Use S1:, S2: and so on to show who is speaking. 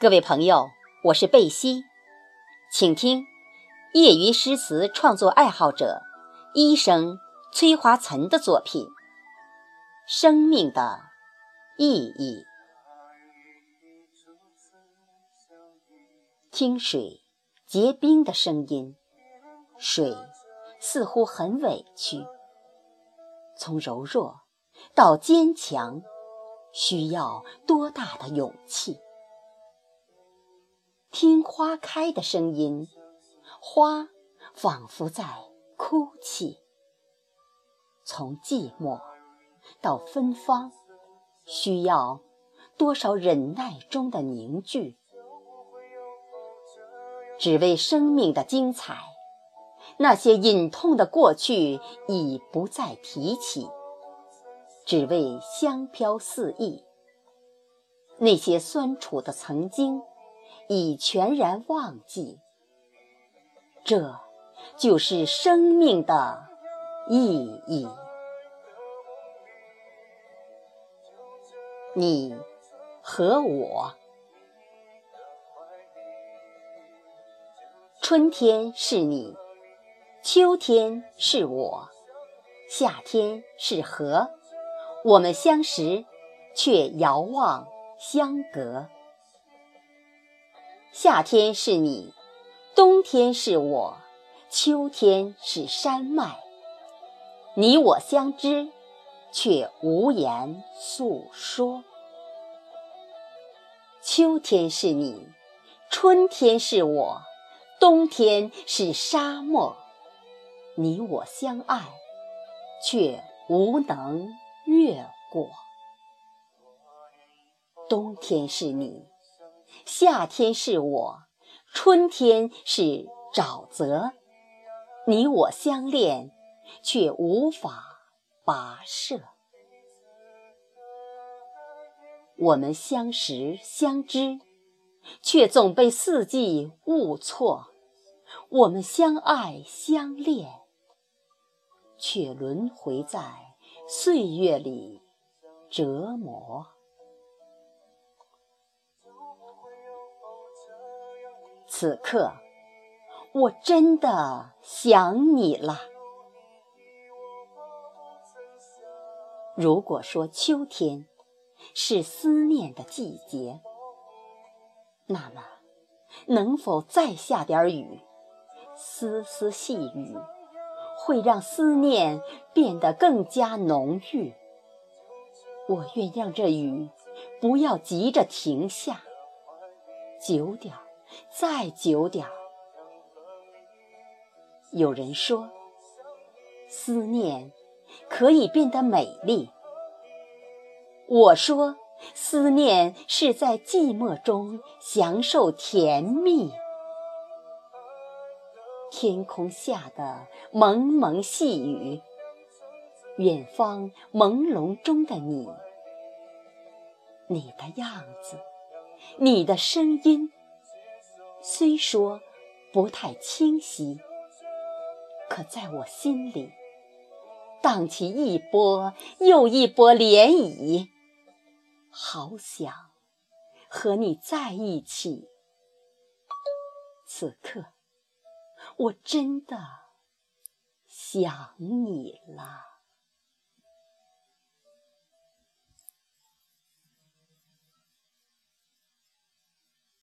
S1: 各位朋友，我是贝西，请听业余诗词创作爱好者医生崔华岑的作品《生命的意义》。听水结冰的声音，水似乎很委屈。从柔弱到坚强，需要多大的勇气？听花开的声音，花仿佛在哭泣。从寂寞到芬芳，需要多少忍耐中的凝聚？只为生命的精彩，那些隐痛的过去已不再提起；只为香飘四溢，那些酸楚的曾经。已全然忘记，这就是生命的意义。你和我，春天是你，秋天是我，夏天是河，我们相识，却遥望相隔。夏天是你，冬天是我，秋天是山脉。你我相知，却无言诉说。秋天是你，春天是我，冬天是沙漠。你我相爱，却无能越过。冬天是你。夏天是我，春天是沼泽，你我相恋，却无法跋涉。我们相识相知，却总被四季误错；我们相爱相恋，却轮回在岁月里折磨。此刻，我真的想你了。如果说秋天是思念的季节，那么能否再下点雨？丝丝细雨会让思念变得更加浓郁。我愿让这雨不要急着停下，久点。再久点儿。有人说，思念可以变得美丽。我说，思念是在寂寞中享受甜蜜。天空下的蒙蒙细雨，远方朦胧中的你，你的样子，你的声音。虽说不太清晰，可在我心里荡起一波又一波涟漪。好想和你在一起，此刻我真的想你了。